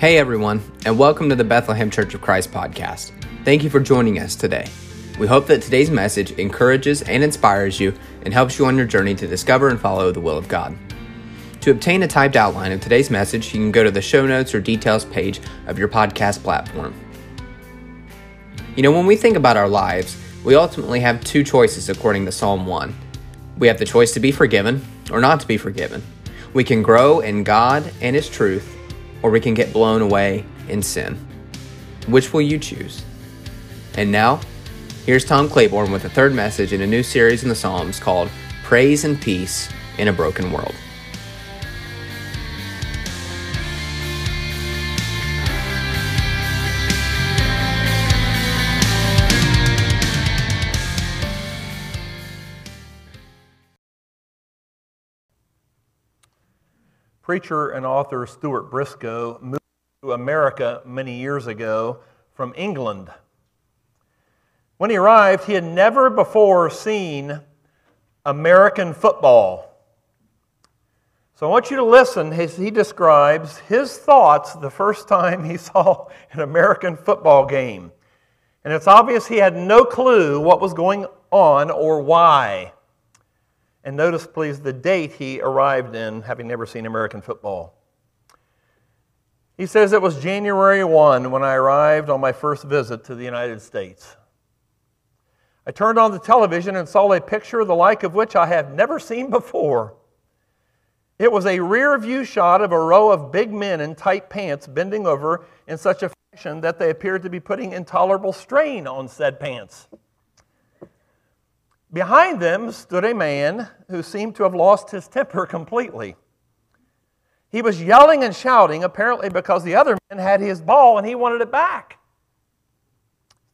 Hey everyone, and welcome to the Bethlehem Church of Christ podcast. Thank you for joining us today. We hope that today's message encourages and inspires you and helps you on your journey to discover and follow the will of God. To obtain a typed outline of today's message, you can go to the show notes or details page of your podcast platform. You know, when we think about our lives, we ultimately have two choices according to Psalm 1. We have the choice to be forgiven or not to be forgiven. We can grow in God and His truth, or we can get blown away in sin. Which will you choose? And now, here's Tom Claiborne with the third message in a new series in the Psalms called Praise and Peace in a Broken World. Preacher and author Stuart Briscoe moved to America many years ago from England. When he arrived, he had never before seen American football. So I want you to listen as he describes his thoughts the first time he saw an American football game. And it's obvious he had no clue what was going on or why. And notice, please, the date he arrived in, having never seen American football. He says it was January 1 when I arrived on my first visit to the United States. I turned on the television and saw a picture the like of which I have never seen before. It was a rear view shot of a row of big men in tight pants bending over in such a fashion that they appeared to be putting intolerable strain on said pants. Behind them stood a man who seemed to have lost his temper completely. He was yelling and shouting, apparently because the other man had his ball and he wanted it back.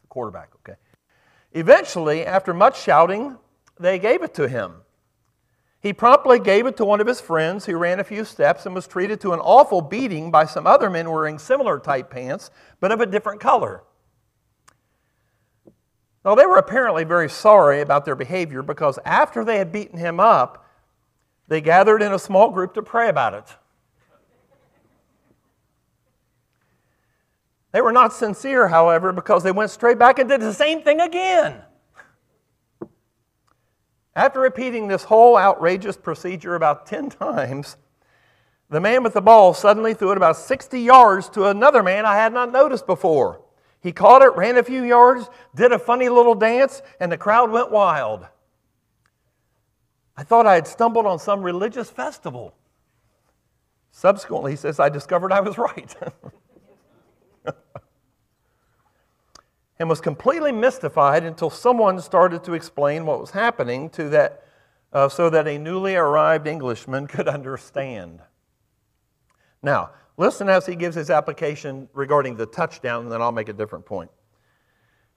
The quarterback, okay. Eventually, after much shouting, they gave it to him. He promptly gave it to one of his friends who ran a few steps and was treated to an awful beating by some other men wearing similar tight pants, but of a different color. Now, they were apparently very sorry about their behavior because after they had beaten him up, they gathered in a small group to pray about it. They were not sincere, however, because they went straight back and did the same thing again. After repeating this whole outrageous procedure about 10 times, the man with the ball suddenly threw it about 60 yards to another man I had not noticed before. He caught it, ran a few yards, did a funny little dance, and the crowd went wild. I thought I had stumbled on some religious festival. Subsequently, he says, I discovered I was right. and was completely mystified until someone started to explain what was happening to that, uh, so that a newly arrived Englishman could understand. Now, Listen as he gives his application regarding the touchdown, and then I'll make a different point.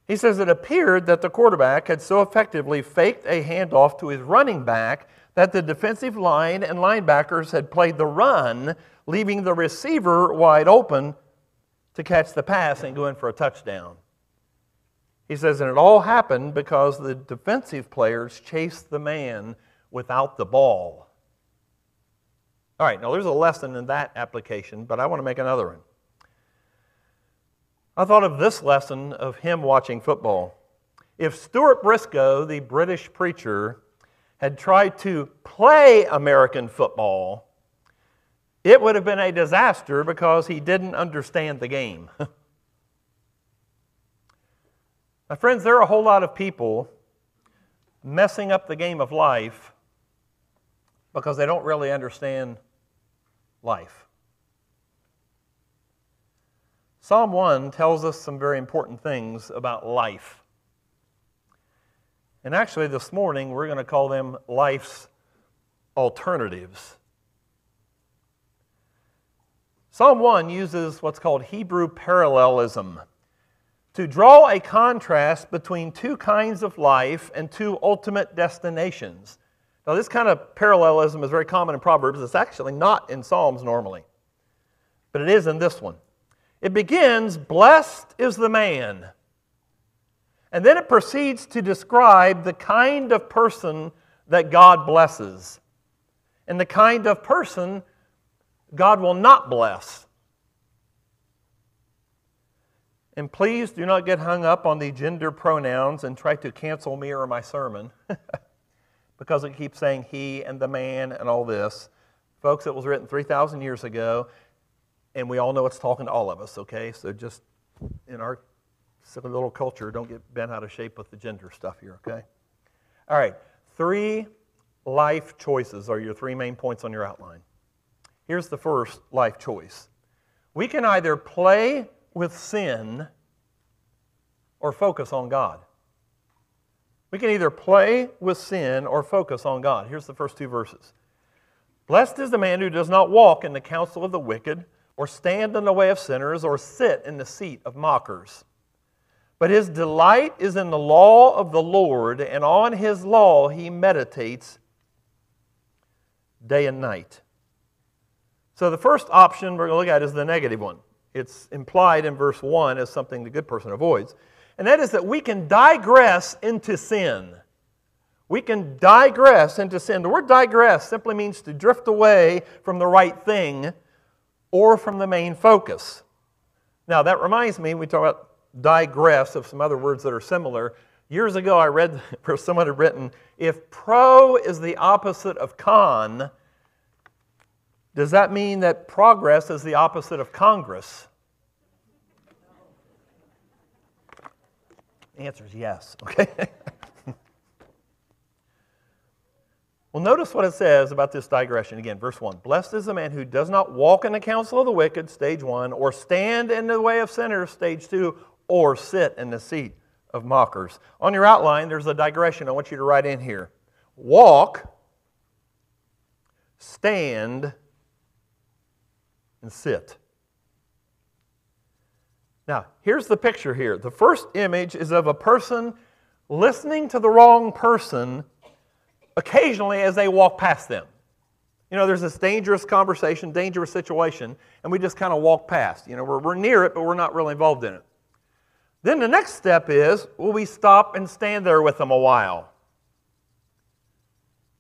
He says it appeared that the quarterback had so effectively faked a handoff to his running back that the defensive line and linebackers had played the run, leaving the receiver wide open to catch the pass and go in for a touchdown. He says, and it all happened because the defensive players chased the man without the ball. All right, now there's a lesson in that application, but I want to make another one. I thought of this lesson of him watching football. If Stuart Briscoe, the British preacher, had tried to play American football, it would have been a disaster because he didn't understand the game. My friends, there are a whole lot of people messing up the game of life because they don't really understand life. Psalm 1 tells us some very important things about life. And actually, this morning, we're going to call them life's alternatives. Psalm 1 uses what's called Hebrew parallelism to draw a contrast between two kinds of life and two ultimate destinations. Now, this kind of parallelism is very common in Proverbs. It's actually not in Psalms normally, but it is in this one. It begins, Blessed is the man. And then it proceeds to describe the kind of person that God blesses and the kind of person God will not bless. And please do not get hung up on the gender pronouns and try to cancel me or my sermon because it keeps saying he and the man and all this. Folks, it was written 3,000 years ago, and we all know it's talking to all of us, okay? So just in our silly little culture, don't get bent out of shape with the gender stuff here, okay? All right, three life choices are your three main points on your outline. Here's the first life choice we can either play with sin or focus on God. We can either play with sin or focus on God. Here's the first two verses. Blessed is the man who does not walk in the counsel of the wicked, or stand in the way of sinners, or sit in the seat of mockers. But his delight is in the law of the Lord, and on his law he meditates day and night. So the first option we're going to look at is the negative one. It's implied in verse 1 as something the good person avoids. And that is that we can digress into sin. We can digress into sin. The word digress simply means to drift away from the right thing or from the main focus. Now, that reminds me, we talk about digress of some other words that are similar. Years ago, I read where someone had written, if pro is the opposite of con, does that mean that progress is the opposite of Congress? The answer is yes, okay? well, notice what it says about this digression again, verse 1. Blessed is the man who does not walk in the counsel of the wicked, stage 1, or stand in the way of sinners, stage 2, or sit in the seat of mockers. On your outline, there's a digression I want you to write in here. Walk, stand, and sit. Now, here's the picture here. The first image is of a person listening to the wrong person occasionally as they walk past them. You know, there's this dangerous conversation, dangerous situation, and we just kind of walk past. You know, we're, we're near it, but we're not really involved in it. Then the next step is will we stop and stand there with them a while?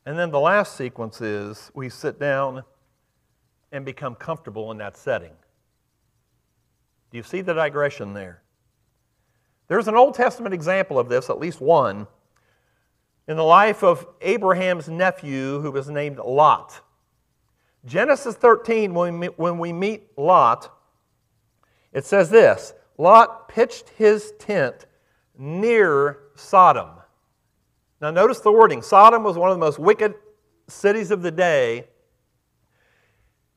And then the last sequence is we sit down and become comfortable in that setting. Do you see the digression there? There's an Old Testament example of this, at least one, in the life of Abraham's nephew who was named Lot. Genesis 13, when we, meet Lot, it says this Lot pitched his tent near Sodom. Now, notice the wording. Sodom was one of the most wicked cities of the day.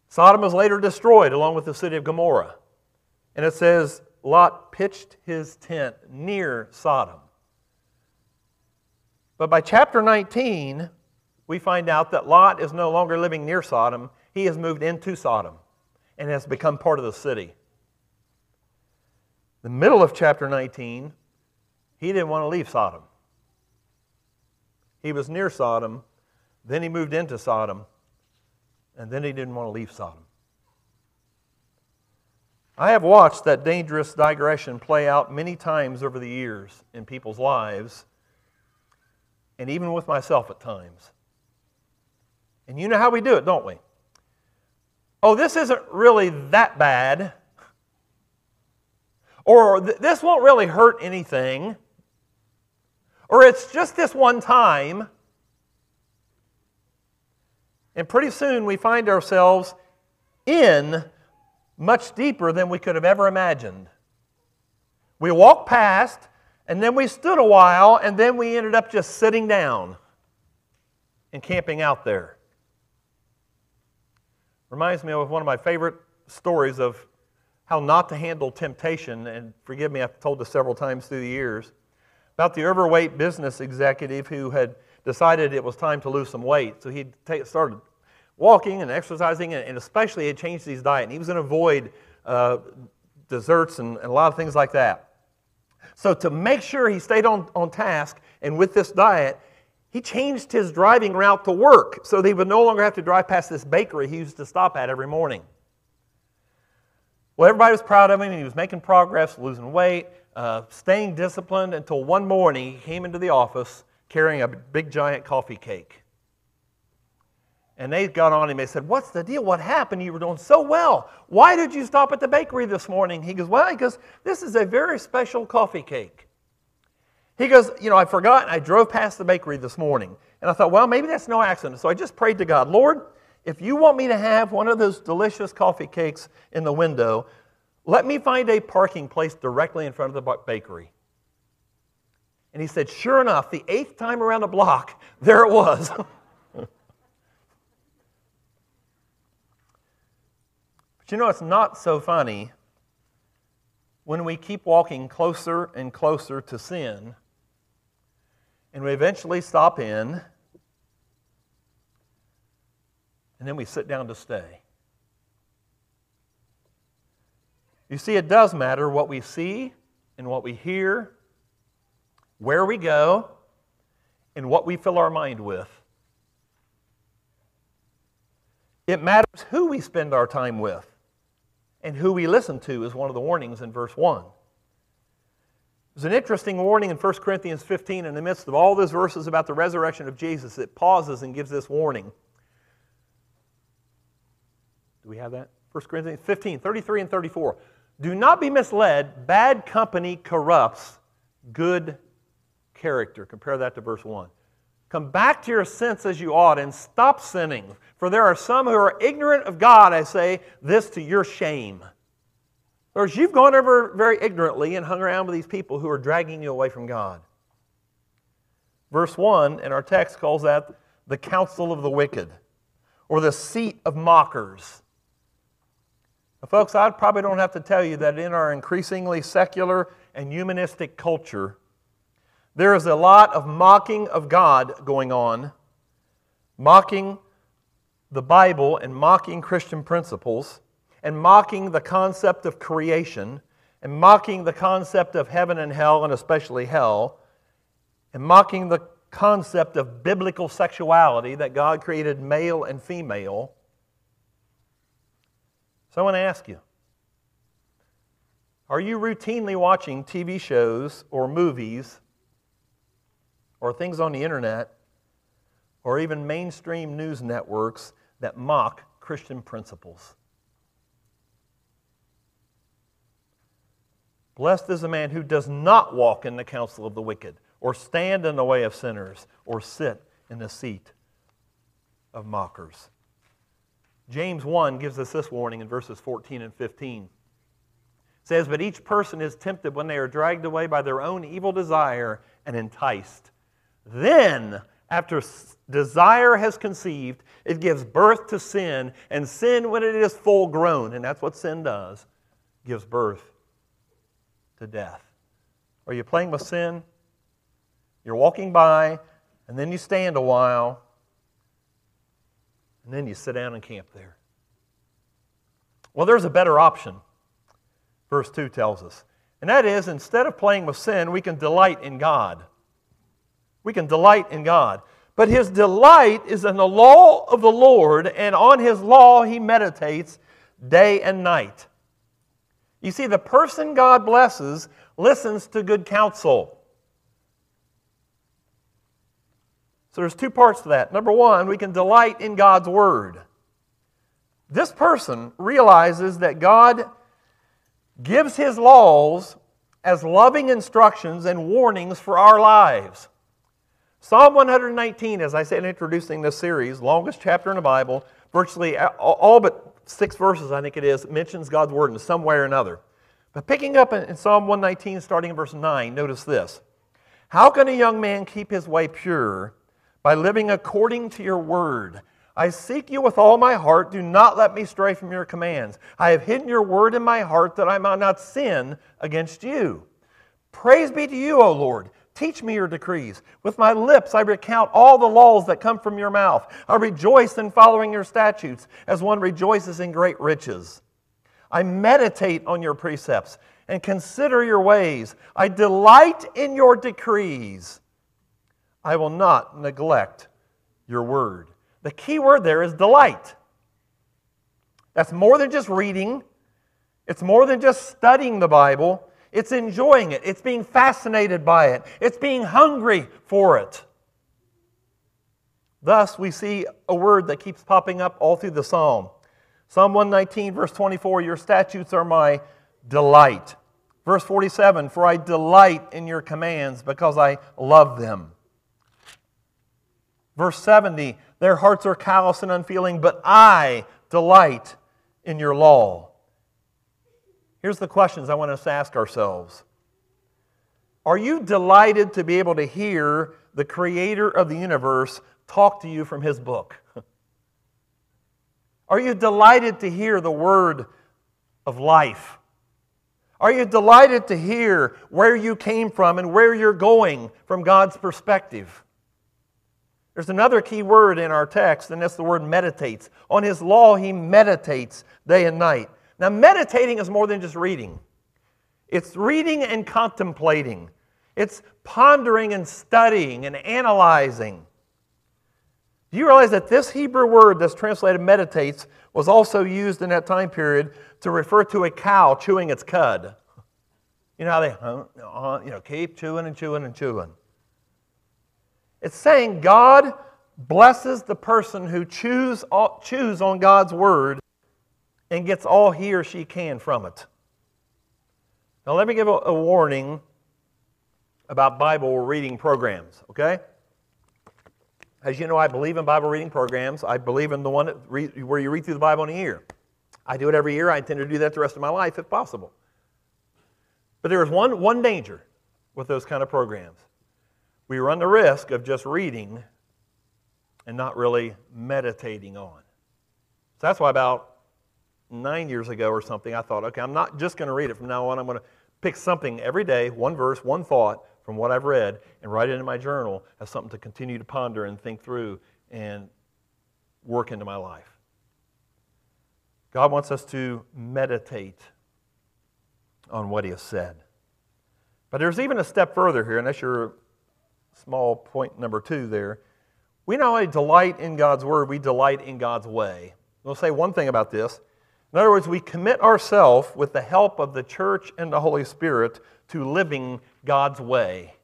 Sodom was later destroyed along with the city of Gomorrah. And it says, Lot pitched his tent near Sodom. But by chapter 19, we find out that Lot is no longer living near Sodom. He has moved into Sodom and has become part of the city. The middle of chapter 19, he didn't want to leave Sodom. He was near Sodom, then he moved into Sodom, and then he didn't want to leave Sodom. I have watched that dangerous digression play out many times over the years in people's lives, and even with myself at times. And you know how we do it, don't we? Oh, this isn't really that bad. Or this won't really hurt anything. Or it's just this one time. And pretty soon we find ourselves in much deeper than we could have ever imagined. We walked past, and then we stood a while, and then we ended up just sitting down and camping out there. Reminds me of one of my favorite stories of how not to handle temptation, and forgive me, I've told this several times through the years, about the overweight business executive who had decided it was time to lose some weight. So he started walking and exercising, and especially he had changed his diet. And he was going to avoid uh, desserts and, and a lot of things like that. So, to make sure he stayed on, on task and with this diet, he changed his driving route to work so he would no longer have to drive past this bakery he used to stop at every morning. Well, everybody was proud of him. He was making progress, losing weight, uh, staying disciplined until one morning he came into the office carrying a big giant coffee cake. And they got on him. They said, What's the deal? What happened? You were doing so well. Why did you stop at the bakery this morning? He goes, Well, he goes, this is a very special coffee cake. He goes, You know, I forgot. I drove past the bakery this morning. And I thought, Well, maybe that's no accident. So I just prayed to God, Lord, if you want me to have one of those delicious coffee cakes in the window, let me find a parking place directly in front of the bakery. And he said, Sure enough, the eighth time around the block, there it was. you know, it's not so funny when we keep walking closer and closer to sin and we eventually stop in and then we sit down to stay. You see, it does matter what we see and what we hear where we go, and what we fill our mind with. It matters who we spend our time with and who we listen to, is one of the warnings in verse 1. There's an interesting warning in 1 Corinthians 15 in the midst of all those verses about the resurrection of Jesus. It pauses and gives this warning. Do we have that? 1 Corinthians 15, 33 and 34. Do not be misled. Bad company corrupts good character. Compare that to verse 1. Come back to your sense as you ought and stop sinning. For there are some who are ignorant of God, I say this to your shame. Or you've gone over very ignorantly and hung around with these people who are dragging you away from God. Verse 1 in our text calls that the counsel of the wicked or the seat of mockers. Now, folks, I probably don't have to tell you that in our increasingly secular and humanistic culture, there is a lot of mocking of God going on, mocking the Bible and mocking Christian principles, and mocking the concept of creation, and mocking the concept of heaven and hell, and especially hell, and mocking the concept of biblical sexuality that God created male and female. So I want to ask you are you routinely watching TV shows or movies or things on the internet or even mainstream news networks that mock Christian principles. Blessed is the man who does not walk in the counsel of the wicked, or stand in the way of sinners, or sit in the seat of mockers. James 1 gives us this warning in verses 14 and 15. It says, But each person is tempted when they are dragged away by their own evil desire and enticed. Then, after desire has conceived, it gives birth to sin, and sin, when it is full grown, and that's what sin does, gives birth to death. Are you playing with sin? You're walking by, and then you stand a while, and then you sit down and camp there. Well, there's a better option, verse 2 tells us. And that is, instead of playing with sin, we can delight in God. We can delight in God. But his delight is in the law of the Lord, and on his law he meditates day and night. You see, the person God blesses listens to good counsel. So there's two parts to that. Number one, we can delight in God's word. This person realizes that God gives his laws as loving instructions and warnings for our lives. Psalm 119, as I said introducing this series, longest chapter in the Bible, virtually all but six verses, I think it is, mentions God's word in some way or another. But picking up in Psalm 119, starting in verse 9, notice this How can a young man keep his way pure? By living according to your word. I seek you with all my heart. Do not let me stray from your commands. I have hidden your word in my heart that I might not sin against you. Praise be to you, O Lord. Teach me your decrees. With my lips I recount all the laws that come from your mouth. I rejoice in following your statutes as one rejoices in great riches. I meditate on your precepts and consider your ways. I delight in your decrees. I will not neglect your word. The key word there is delight. That's more than just reading, it's more than just studying the Bible. It's enjoying it. It's being fascinated by it. It's being hungry for it. Thus, we see a word that keeps popping up all through the psalm. Psalm 119, verse 24 Your statutes are my delight. Verse 47 For I delight in your commands because I love them. Verse 70 Their hearts are callous and unfeeling, but I delight in your law. Here's the questions I want us to ask ourselves Are you delighted to be able to hear the creator of the universe talk to you from his book? Are you delighted to hear the word of life? Are you delighted to hear where you came from and where you're going from God's perspective? There's another key word in our text, and that's the word meditates. On his law, he meditates day and night. Now, meditating is more than just reading, it's reading and contemplating, it's pondering and studying and analyzing. Do you realize that this Hebrew word that's translated meditates was also used in that time period to refer to a cow chewing its cud? You know how they uh, you know, keep chewing and chewing and chewing. It's saying God blesses the person who chews, chews on God's word and gets all he or she can from it. Now, let me give a, a warning about Bible reading programs, okay? As you know, I believe in Bible reading programs. I believe in the one re- where you read through the Bible in a year. I do it every year. I intend to do that the rest of my life if possible. But there is one, one danger with those kind of programs we run the risk of just reading and not really meditating on. So that's why about nine years ago or something, I thought, okay, I'm not just going to read it from now on. I'm going to pick something every day, one verse, one thought from what I've read, and write it in my journal as something to continue to ponder and think through and work into my life. God wants us to meditate on what He has said. But there's even a step further here, and that's your small point number two there. We not only delight in God's word, we delight in God's way. We'll say one thing about this. In other words, we commit ourselves with the help of the church and the Holy Spirit to living God's way.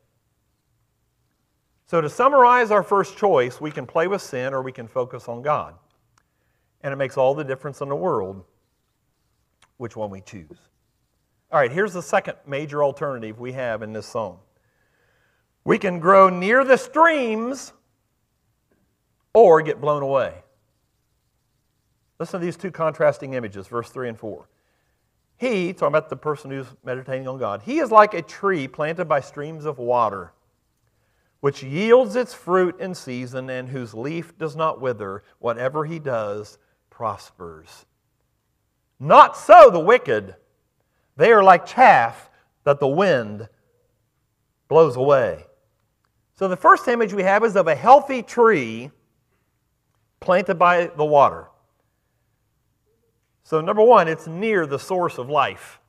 So, to summarize our first choice, we can play with sin or we can focus on God. And it makes all the difference in the world which one we choose. All right, here's the second major alternative we have in this psalm we can grow near the streams or get blown away. Listen to these two contrasting images, verse 3 and 4. He, talking about the person who's meditating on God, he is like a tree planted by streams of water, which yields its fruit in season and whose leaf does not wither. Whatever he does prospers. Not so the wicked. They are like chaff that the wind blows away. So the first image we have is of a healthy tree planted by the water. So, number one, it's near the source of life.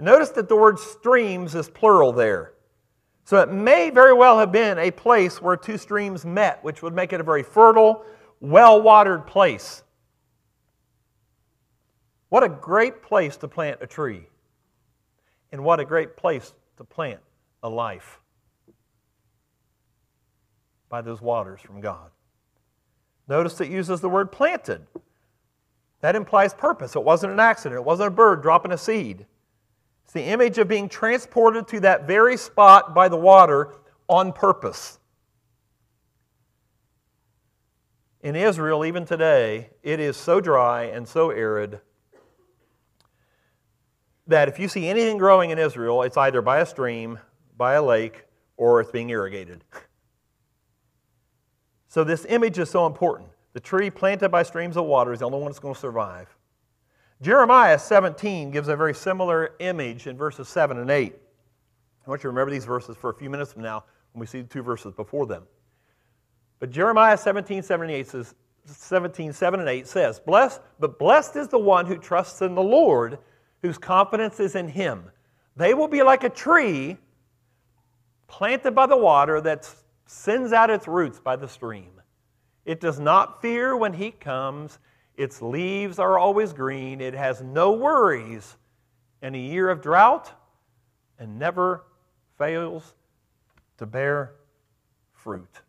Notice that the word streams is plural there. So it may very well have been a place where two streams met, which would make it a very fertile, well watered place. What a great place to plant a tree. And what a great place to plant a life by those waters from God. Notice it uses the word planted. That implies purpose. It wasn't an accident, it wasn't a bird dropping a seed. It's the image of being transported to that very spot by the water on purpose. In Israel, even today, it is so dry and so arid that if you see anything growing in Israel, it's either by a stream, by a lake, or it's being irrigated. So, this image is so important. The tree planted by streams of water is the only one that's going to survive. Jeremiah 17 gives a very similar image in verses 7 and 8. I want you to remember these verses for a few minutes from now when we see the two verses before them. But Jeremiah 17, 7 and 8 says, 17, 7 and 8 says, Blessed, but blessed is the one who trusts in the Lord, whose confidence is in him. They will be like a tree planted by the water that sends out its roots by the stream. It does not fear when heat comes. Its leaves are always green. It has no worries in a year of drought and never fails to bear fruit.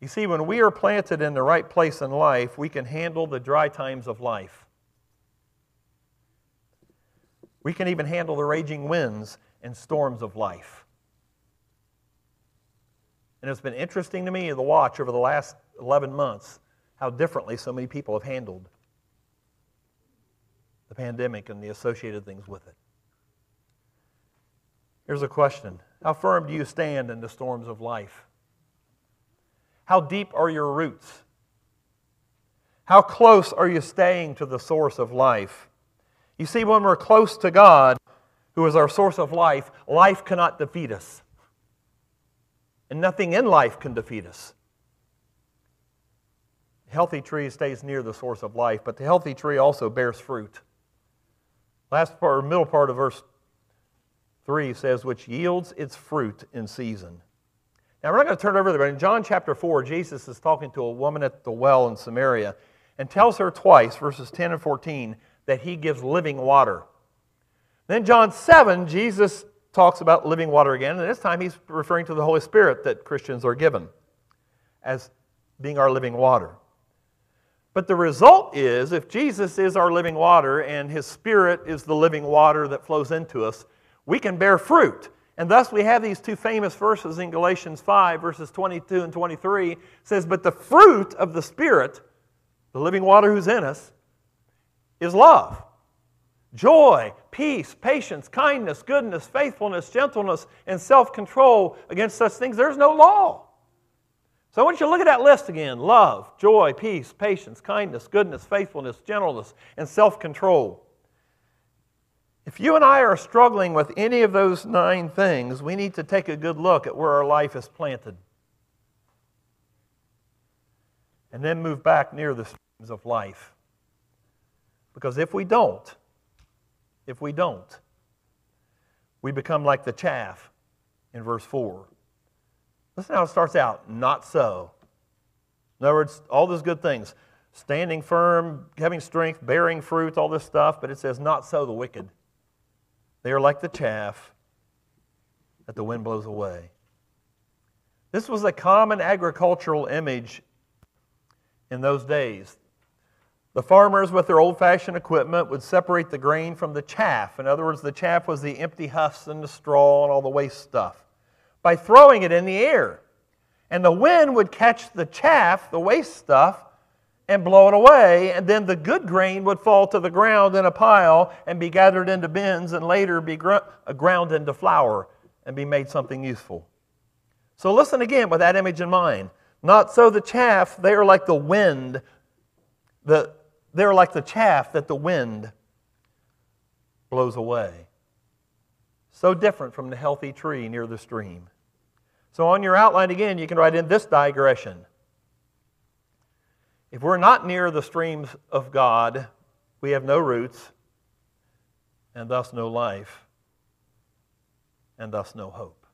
You see, when we are planted in the right place in life, we can handle the dry times of life. We can even handle the raging winds and storms of life. And it's been interesting to me to watch over the last 11 months how differently so many people have handled the pandemic and the associated things with it. Here's a question How firm do you stand in the storms of life? How deep are your roots? How close are you staying to the source of life? You see, when we're close to God, who is our source of life, life cannot defeat us. And nothing in life can defeat us. Healthy tree stays near the source of life, but the healthy tree also bears fruit. Last part, or middle part of verse 3 says, which yields its fruit in season. Now, we're not going to turn over there, but in John chapter 4, Jesus is talking to a woman at the well in Samaria and tells her twice, verses 10 and 14, that he gives living water. Then, John 7, Jesus talks about living water again, and this time he's referring to the Holy Spirit that Christians are given as being our living water. But the result is, if Jesus is our living water and his Spirit is the living water that flows into us, we can bear fruit. And thus we have these two famous verses in Galatians 5, verses 22 and 23, says, But the fruit of the Spirit, the living water who's in us, is love joy, peace, patience, kindness, goodness, faithfulness, gentleness, and self control. Against such things, there's no law. So I want you to look at that list again love, joy, peace, patience, kindness, goodness, faithfulness, gentleness, and self control. If you and I are struggling with any of those nine things, we need to take a good look at where our life is planted. And then move back near the streams of life. Because if we don't, if we don't. We become like the chaff in verse 4. Listen how it starts out not so. In other words, all those good things standing firm, having strength, bearing fruit, all this stuff, but it says, not so the wicked. They are like the chaff that the wind blows away. This was a common agricultural image in those days. The farmers, with their old fashioned equipment, would separate the grain from the chaff. In other words, the chaff was the empty husks and the straw and all the waste stuff by throwing it in the air. And the wind would catch the chaff, the waste stuff, and blow it away. And then the good grain would fall to the ground in a pile and be gathered into bins and later be uh, ground into flour and be made something useful. So listen again with that image in mind. Not so the chaff, they are like the wind. The, they're like the chaff that the wind blows away. So different from the healthy tree near the stream. So, on your outline again, you can write in this digression. If we're not near the streams of God, we have no roots, and thus no life, and thus no hope.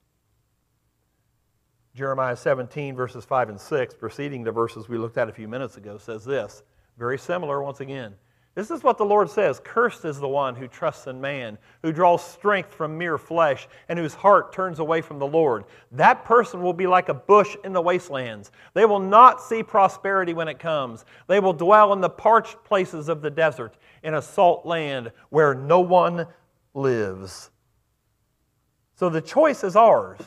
Jeremiah 17, verses 5 and 6, preceding the verses we looked at a few minutes ago, says this very similar once again. This is what the Lord says Cursed is the one who trusts in man, who draws strength from mere flesh, and whose heart turns away from the Lord. That person will be like a bush in the wastelands. They will not see prosperity when it comes. They will dwell in the parched places of the desert, in a salt land where no one lives. So the choice is ours.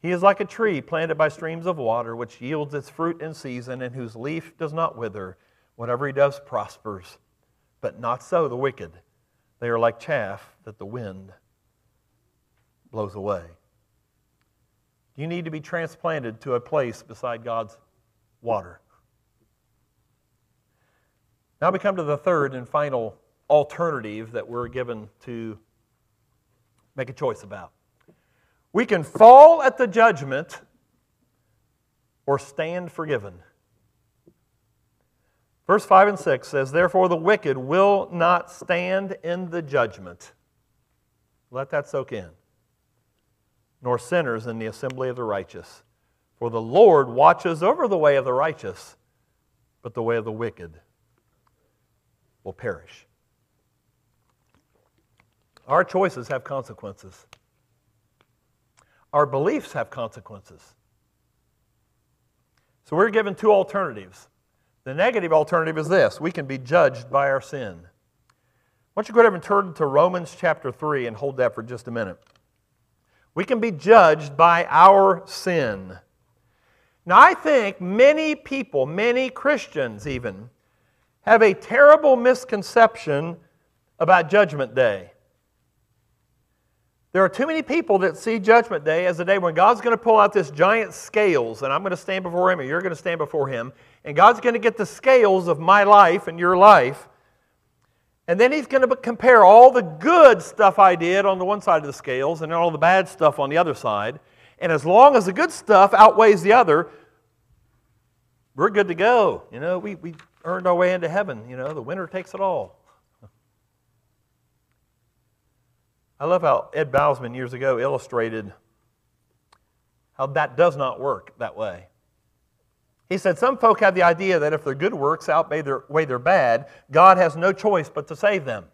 He is like a tree planted by streams of water, which yields its fruit in season, and whose leaf does not wither. Whatever he does prospers. But not so the wicked. They are like chaff that the wind blows away. You need to be transplanted to a place beside God's water. Now we come to the third and final alternative that we're given to make a choice about. We can fall at the judgment or stand forgiven. Verse 5 and 6 says, Therefore the wicked will not stand in the judgment. Let that soak in. Nor sinners in the assembly of the righteous. For the Lord watches over the way of the righteous, but the way of the wicked will perish. Our choices have consequences. Our beliefs have consequences. So we're given two alternatives. The negative alternative is this we can be judged by our sin. Why don't you go ahead and turn to Romans chapter 3 and hold that for just a minute. We can be judged by our sin. Now, I think many people, many Christians even, have a terrible misconception about Judgment Day. There are too many people that see Judgment Day as a day when God's going to pull out this giant scales, and I'm going to stand before Him, and you're going to stand before Him, and God's going to get the scales of my life and your life, and then He's going to compare all the good stuff I did on the one side of the scales and all the bad stuff on the other side. And as long as the good stuff outweighs the other, we're good to go. You know, we, we earned our way into heaven. You know, the winner takes it all. I love how Ed Bousman years ago illustrated how that does not work that way. He said, Some folk have the idea that if their good works outweigh their, their bad, God has no choice but to save them.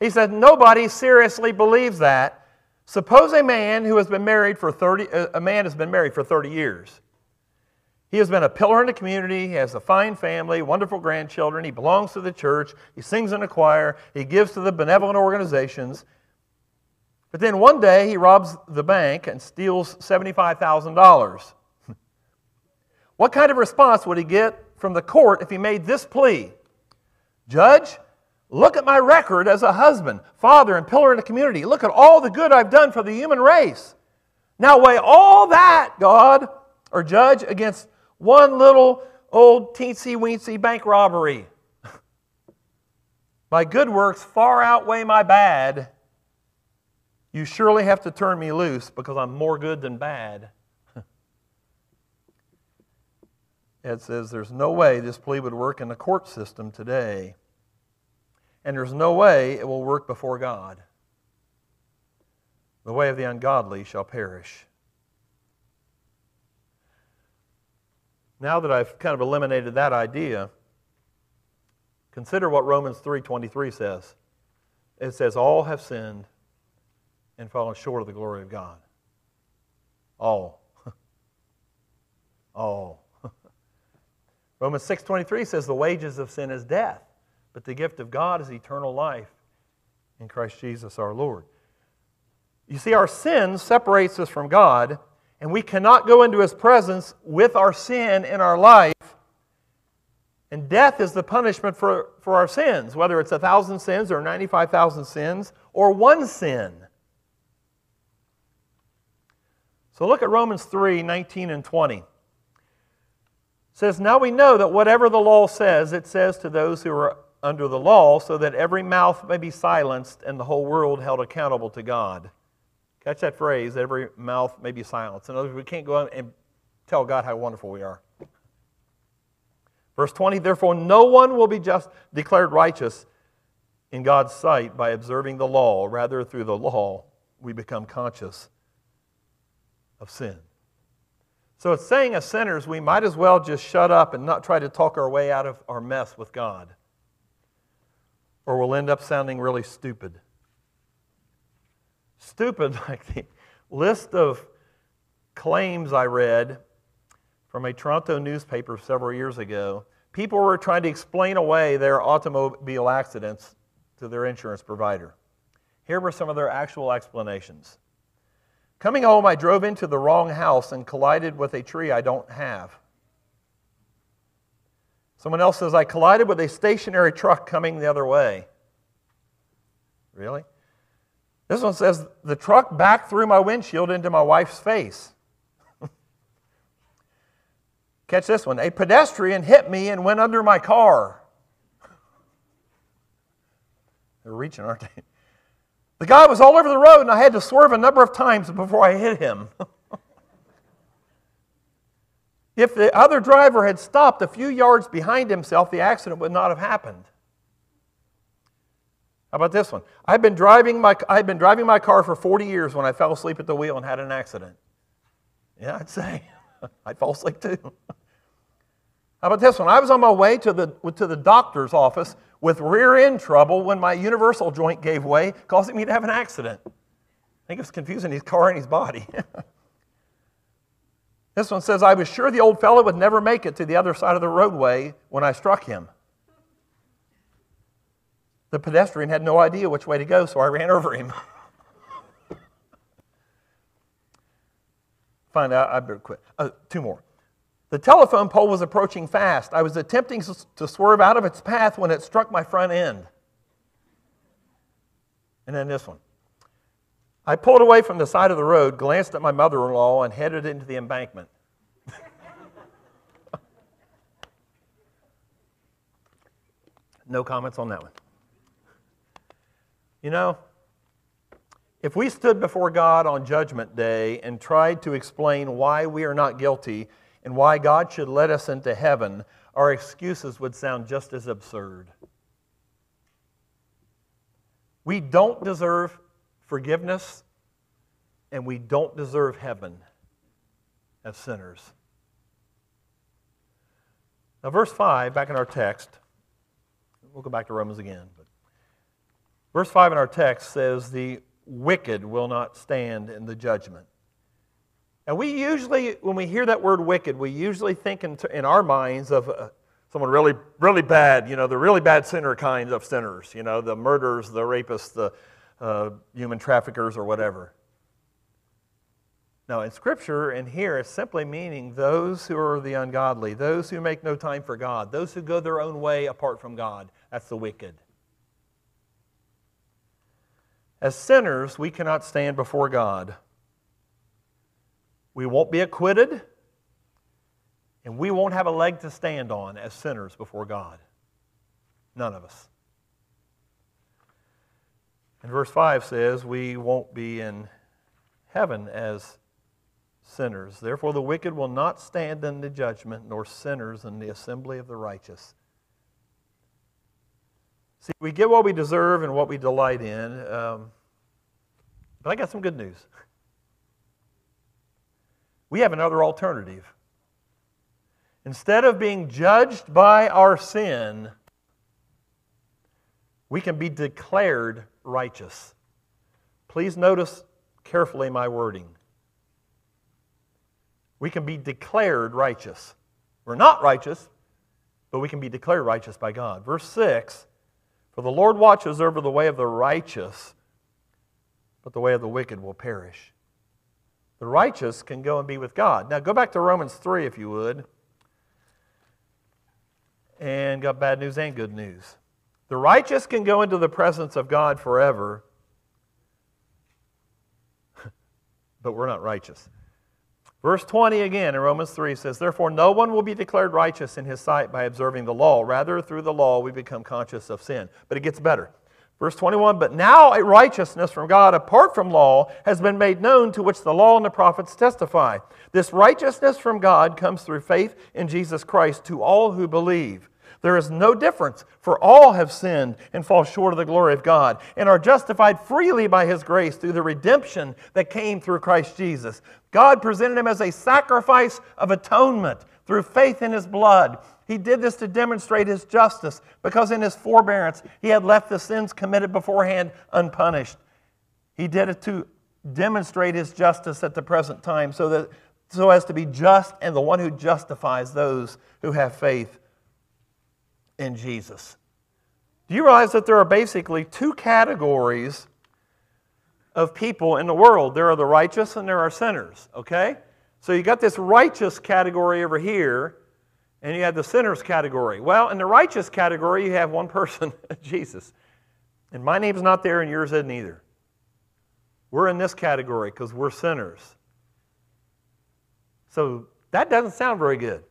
He said, Nobody seriously believes that. Suppose a man who has been married for 30, uh, a man has been married for 30 years. He has been a pillar in the community. He has a fine family, wonderful grandchildren. He belongs to the church. He sings in a choir. He gives to the benevolent organizations. But then one day he robs the bank and steals $75,000. What kind of response would he get from the court if he made this plea? Judge, look at my record as a husband, father, and pillar in the community. Look at all the good I've done for the human race. Now weigh all that, God, or judge, against one little old teensy weensy bank robbery. my good works far outweigh my bad you surely have to turn me loose because I'm more good than bad. Ed says there's no way this plea would work in the court system today. And there's no way it will work before God. The way of the ungodly shall perish. Now that I've kind of eliminated that idea, consider what Romans 3:23 says. It says all have sinned and fallen short of the glory of God. All. All. Romans 6:23 says the wages of sin is death, but the gift of God is eternal life in Christ Jesus our Lord. You see our sin separates us from God, and we cannot go into his presence with our sin in our life. And death is the punishment for, for our sins, whether it's a thousand sins or 95,000 sins or one sin. So look at Romans 3 19 and 20. Says, Now we know that whatever the law says, it says to those who are under the law, so that every mouth may be silenced and the whole world held accountable to God. Catch that phrase, every mouth may be silenced. In other words, we can't go out and tell God how wonderful we are. Verse 20, therefore, no one will be just declared righteous in God's sight by observing the law. Rather, through the law, we become conscious of sin. So it's saying as sinners, we might as well just shut up and not try to talk our way out of our mess with God. Or we'll end up sounding really stupid. Stupid, like the list of claims I read from a Toronto newspaper several years ago. People were trying to explain away their automobile accidents to their insurance provider. Here were some of their actual explanations. Coming home, I drove into the wrong house and collided with a tree I don't have. Someone else says, I collided with a stationary truck coming the other way. Really? This one says, the truck backed through my windshield into my wife's face. Catch this one. A pedestrian hit me and went under my car. They're reaching, aren't they? The guy was all over the road, and I had to swerve a number of times before I hit him. if the other driver had stopped a few yards behind himself, the accident would not have happened. How about this one? I've been driving my, I've been driving my car for 40 years when I fell asleep at the wheel and had an accident. Yeah, I'd say. I'd fall asleep too. How about this one? I was on my way to the, to the doctor's office with rear end trouble when my universal joint gave way, causing me to have an accident. I think it was confusing his car and his body. This one says, I was sure the old fellow would never make it to the other side of the roadway when I struck him. The pedestrian had no idea which way to go, so I ran over him. Find out, I better quit. Uh, two more. The telephone pole was approaching fast. I was attempting to swerve out of its path when it struck my front end. And then this one. I pulled away from the side of the road, glanced at my mother in law, and headed into the embankment. no comments on that one. You know, if we stood before God on Judgment Day and tried to explain why we are not guilty and why God should let us into heaven, our excuses would sound just as absurd. We don't deserve forgiveness, and we don't deserve heaven as sinners. Now, verse 5, back in our text, we'll go back to Romans again. But verse 5 in our text says, The wicked will not stand in the judgment. And we usually, when we hear that word wicked, we usually think in, in our minds of uh, someone really, really bad, you know, the really bad sinner kinds of sinners, you know, the murderers, the rapists, the uh, human traffickers, or whatever. Now, in Scripture and here, it's simply meaning those who are the ungodly, those who make no time for God, those who go their own way apart from God. That's the wicked. As sinners, we cannot stand before God. We won't be acquitted, and we won't have a leg to stand on as sinners before God. None of us. And verse 5 says, We won't be in heaven as sinners. Therefore, the wicked will not stand in the judgment, nor sinners in the assembly of the righteous. See, we get what we deserve and what we delight in. Um, but I got some good news. We have another alternative. Instead of being judged by our sin, we can be declared righteous. Please notice carefully my wording. We can be declared righteous. We're not righteous, but we can be declared righteous by God. Verse 6 For the Lord watches over the way of the righteous, but the way of the wicked will perish. The righteous can go and be with God. Now go back to Romans 3 if you would. And got bad news and good news. The righteous can go into the presence of God forever, but we're not righteous. Verse 20 again in Romans 3 says, Therefore, no one will be declared righteous in his sight by observing the law. Rather, through the law, we become conscious of sin. But it gets better. Verse 21 But now a righteousness from God apart from law has been made known to which the law and the prophets testify. This righteousness from God comes through faith in Jesus Christ to all who believe. There is no difference, for all have sinned and fall short of the glory of God, and are justified freely by His grace through the redemption that came through Christ Jesus. God presented Him as a sacrifice of atonement through faith in His blood he did this to demonstrate his justice because in his forbearance he had left the sins committed beforehand unpunished. He did it to demonstrate his justice at the present time so that so as to be just and the one who justifies those who have faith in Jesus. Do you realize that there are basically two categories of people in the world? There are the righteous and there are sinners, okay? So you got this righteous category over here and you have the sinners category. Well, in the righteous category, you have one person, Jesus. And my name's not there, and yours isn't either. We're in this category because we're sinners. So that doesn't sound very good.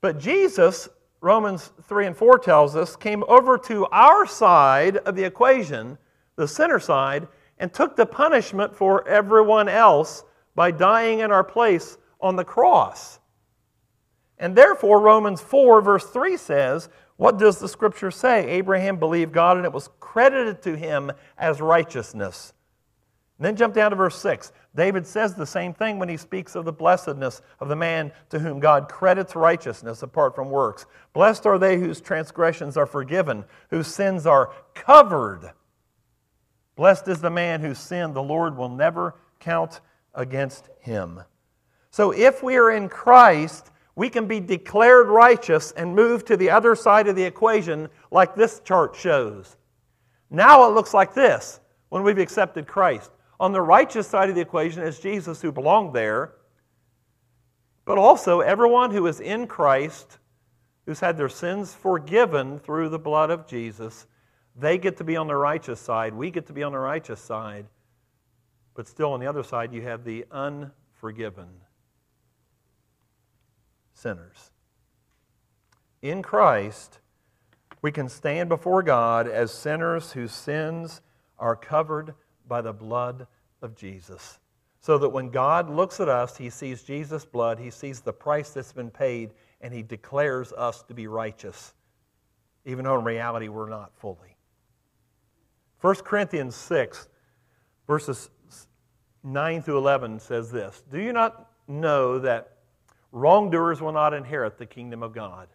But Jesus, Romans 3 and 4 tells us, came over to our side of the equation, the sinner side, and took the punishment for everyone else by dying in our place on the cross. And therefore, Romans 4, verse 3 says, What does the scripture say? Abraham believed God and it was credited to him as righteousness. And then jump down to verse 6. David says the same thing when he speaks of the blessedness of the man to whom God credits righteousness apart from works. Blessed are they whose transgressions are forgiven, whose sins are covered. Blessed is the man whose sin the Lord will never count against him. So if we are in Christ, we can be declared righteous and move to the other side of the equation, like this chart shows. Now it looks like this when we've accepted Christ. On the righteous side of the equation is Jesus who belonged there, but also everyone who is in Christ, who's had their sins forgiven through the blood of Jesus, they get to be on the righteous side. We get to be on the righteous side. But still, on the other side, you have the unforgiven sinners. In Christ, we can stand before God as sinners whose sins are covered by the blood of Jesus. So that when God looks at us, he sees Jesus' blood, he sees the price that's been paid, and he declares us to be righteous, even though in reality we're not fully. 1 Corinthians 6, verses 9 through 11 says this Do you not know that Wrongdoers will not inherit the kingdom of God.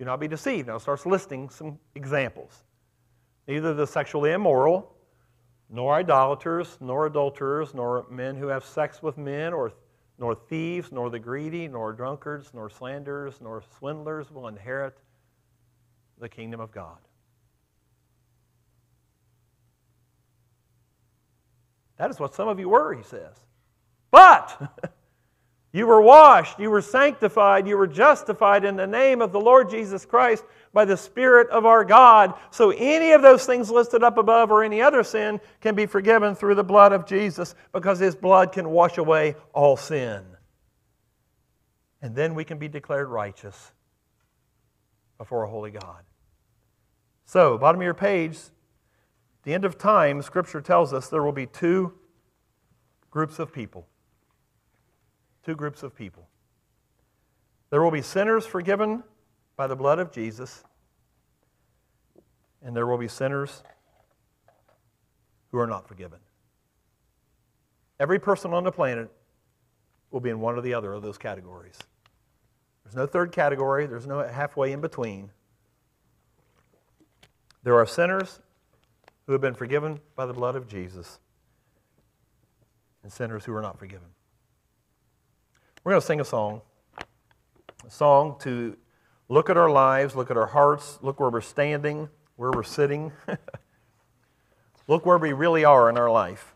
Do not be deceived. Now starts listing some examples. Neither the sexually immoral, nor idolaters, nor adulterers, nor men who have sex with men, or nor thieves, nor the greedy, nor drunkards, nor slanderers, nor swindlers will inherit the kingdom of God. That is what some of you were, he says. But You were washed, you were sanctified, you were justified in the name of the Lord Jesus Christ by the Spirit of our God. So any of those things listed up above or any other sin can be forgiven through the blood of Jesus because his blood can wash away all sin. And then we can be declared righteous before a holy God. So, bottom of your page, the end of time, Scripture tells us there will be two groups of people two groups of people. There will be sinners forgiven by the blood of Jesus, and there will be sinners who are not forgiven. Every person on the planet will be in one or the other of those categories. There's no third category, there's no halfway in between. There are sinners who have been forgiven by the blood of Jesus, and sinners who are not forgiven. We're going to sing a song. A song to look at our lives, look at our hearts, look where we're standing, where we're sitting. look where we really are in our life.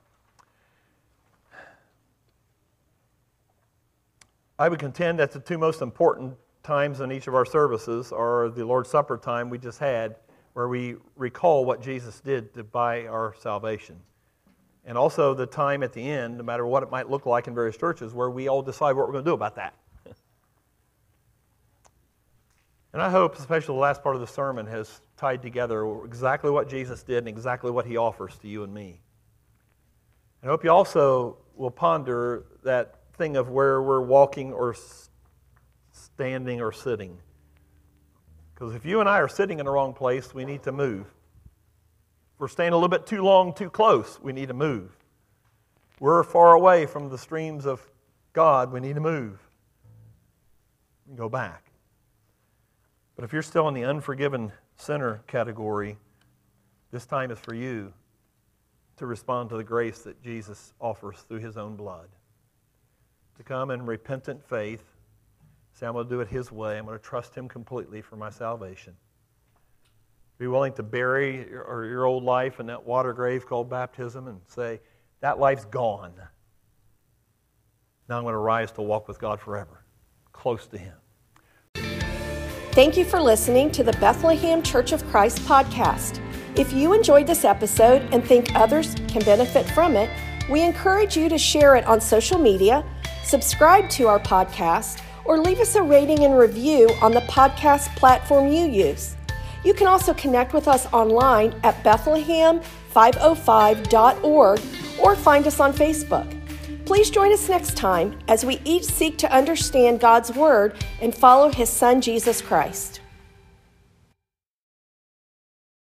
I would contend that the two most important times in each of our services are the Lord's Supper time we just had, where we recall what Jesus did to buy our salvation and also the time at the end, no matter what it might look like in various churches, where we all decide what we're going to do about that. And I hope, especially the last part of the sermon, has tied together exactly what Jesus did and exactly what he offers to you and me. I hope you also will ponder that thing of where we're walking or standing or sitting. Because if you and I are sitting in the wrong place, we need to move. If we're staying a little bit too long, too close, we need to move. We're far away from the streams of God, we need to move. And go back. But if you're still in the unforgiven sinner category, this time is for you to respond to the grace that Jesus offers through his own blood. To come in repentant faith, say, I'm going to do it his way. I'm going to trust him completely for my salvation. Be willing to bury your, your old life in that water grave called baptism and say, that life's gone. Now I'm going to rise to walk with God forever, close to Him. Thank you for listening to the Bethlehem Church of Christ podcast. If you enjoyed this episode and think others can benefit from it, we encourage you to share it on social media, subscribe to our podcast, or leave us a rating and review on the podcast platform you use. You can also connect with us online at Bethlehem505.org or find us on Facebook. Please join us next time as we each seek to understand God's Word and follow His Son, Jesus Christ.